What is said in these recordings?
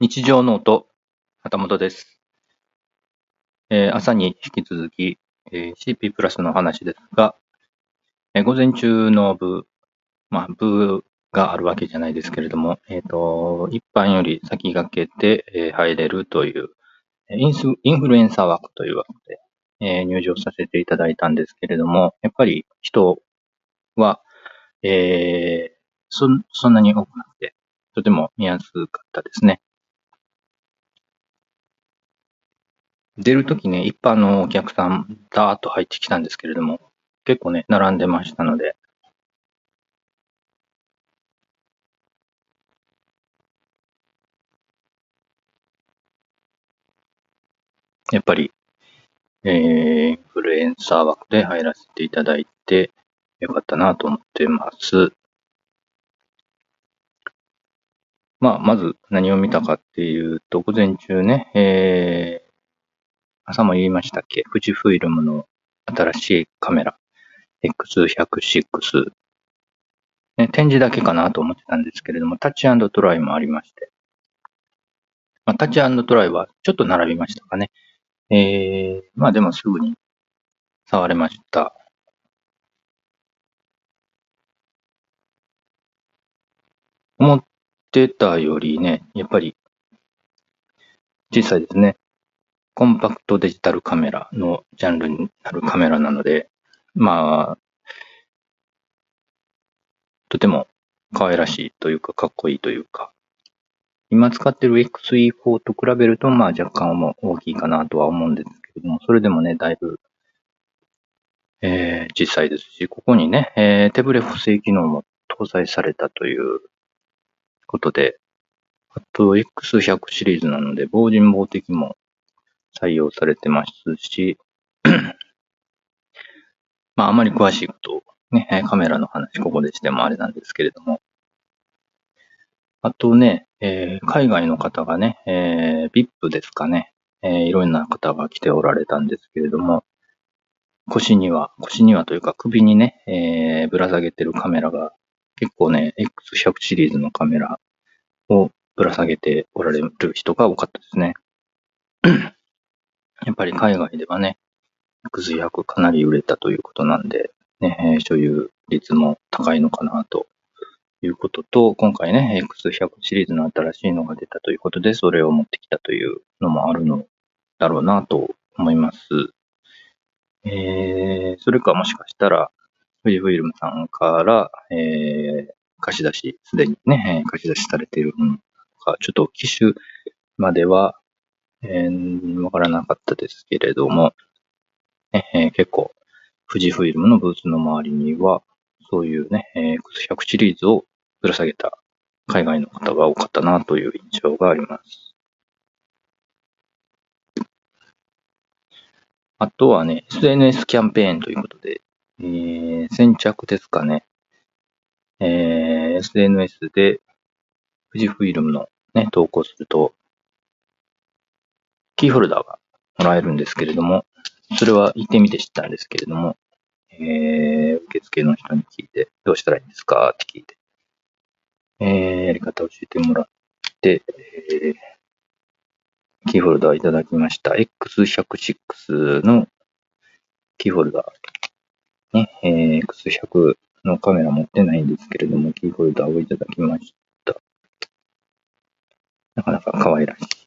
日常ノート、旗本です。えー朝に引き続き、えー CP プラスの話ですが、えー午前中の部、まあ、部があるわけじゃないですけれども、えっ、と、一般より先駆けて、え入れるという、インスインフルエンサー枠という枠で、え入場させていただいたんですけれども、やっぱり人は、えそそんなに多くなくて、とても見やすかったですね。出るときね、一般のお客さん、ダーッと入ってきたんですけれども、結構ね、並んでましたので、やっぱり、えー、インフルエンサー枠で入らせていただいて、よかったなと思ってます。まあ、まず何を見たかっていうと、午前中ね、えー、朝も言いましたっけ、富士フイルムの新しいカメラ、X106、ね、展示だけかなと思ってたんですけれども、タッチトライもありまして、まあ、タッチトライはちょっと並びましたかね。えー、まあでもすぐに触れました。思ってたよりね、やっぱり小さいですね。コンパクトデジタルカメラのジャンルになるカメラなので、まあ、とても可愛らしいというか、かっこいいというか、今使ってる XE4 と比べると、まあ若干も大きいかなとは思うんですけれども、それでもね、だいぶ、えー、小さいですし、ここにね、えー、手ブレ補正機能も搭載されたということで、あと X100 シリーズなので、防塵防滴も採用されてますし、まああまり詳しいことをね、カメラの話ここでしてもあれなんですけれども、あとね、えー海外の方がね、えー VIP ですかね、えーいろんな方が来ておられたんですけれども、腰には、腰にはというか首にね、えーぶら下げてるカメラが、結構ね、X100 シリーズのカメラをぶら下げておられる人が多かったですね。やっぱり海外ではね、X100 かなり売れたということなんで、ね、所有率も高いのかなということと、今回ね、X100 シリーズの新しいのが出たということで、それを持ってきたというのもあるのだろうなと思います。えー、それかもしかしたら、富士フイルムさんから、えー、貸し出し、すでにね、貸し出しされているものか、ちょっと機種までは、えー、わからなかったですけれども、ねえー結構、富士フイルムのブースの周りには、そういうね、えー X100 シリーズをぶら下げた海外の方が多かったなという印象があります。あとはね、SNS キャンペーンということで、えー先着ですかね。えー SNS で富士フイルムのね、投稿すると、キーホルダーがもらえるんですけれども、それは行ってみて知ったんですけれども、えー受付の人に聞いて、どうしたらいいんですか？って聞いて、えーやり方を教えてもらって、えーキーホルダーいただきました。X106 のキーホルダー。ね、えー X100 のカメラ持ってないんですけれども、キーホルダーをいただきました。なかなか可愛らしい。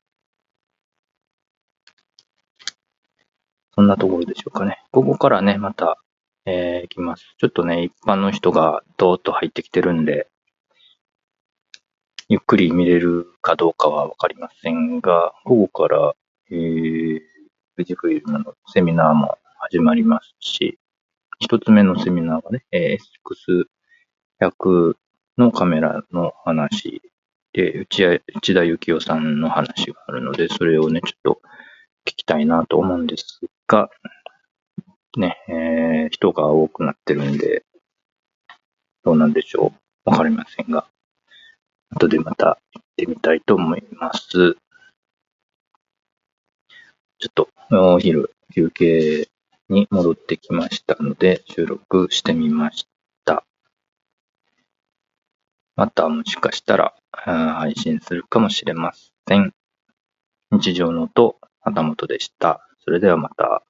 なところでしょうかね。ここからね、また、えー行きます。ちょっとね、一般の人がどーっと入ってきてるんで、ゆっくり見れるかどうかはわかりませんが、午後から、えー、富士フイルムのセミナーも始まりますし、一つ目のセミナーがね、えー X100 のカメラの話で、内谷内田幸雄さんの話があるので、それをね、ちょっと聞きたいなと思うんですが、ね、えー人が多くなってるんで、どうなんでしょう。わかりませんが、後でまた行ってみたいと思います。ちょっと、お昼休憩に戻ってきましたので、収録してみました。またもしかしたら、配信するかもしれません。日常の音、旗本でした。それではまた。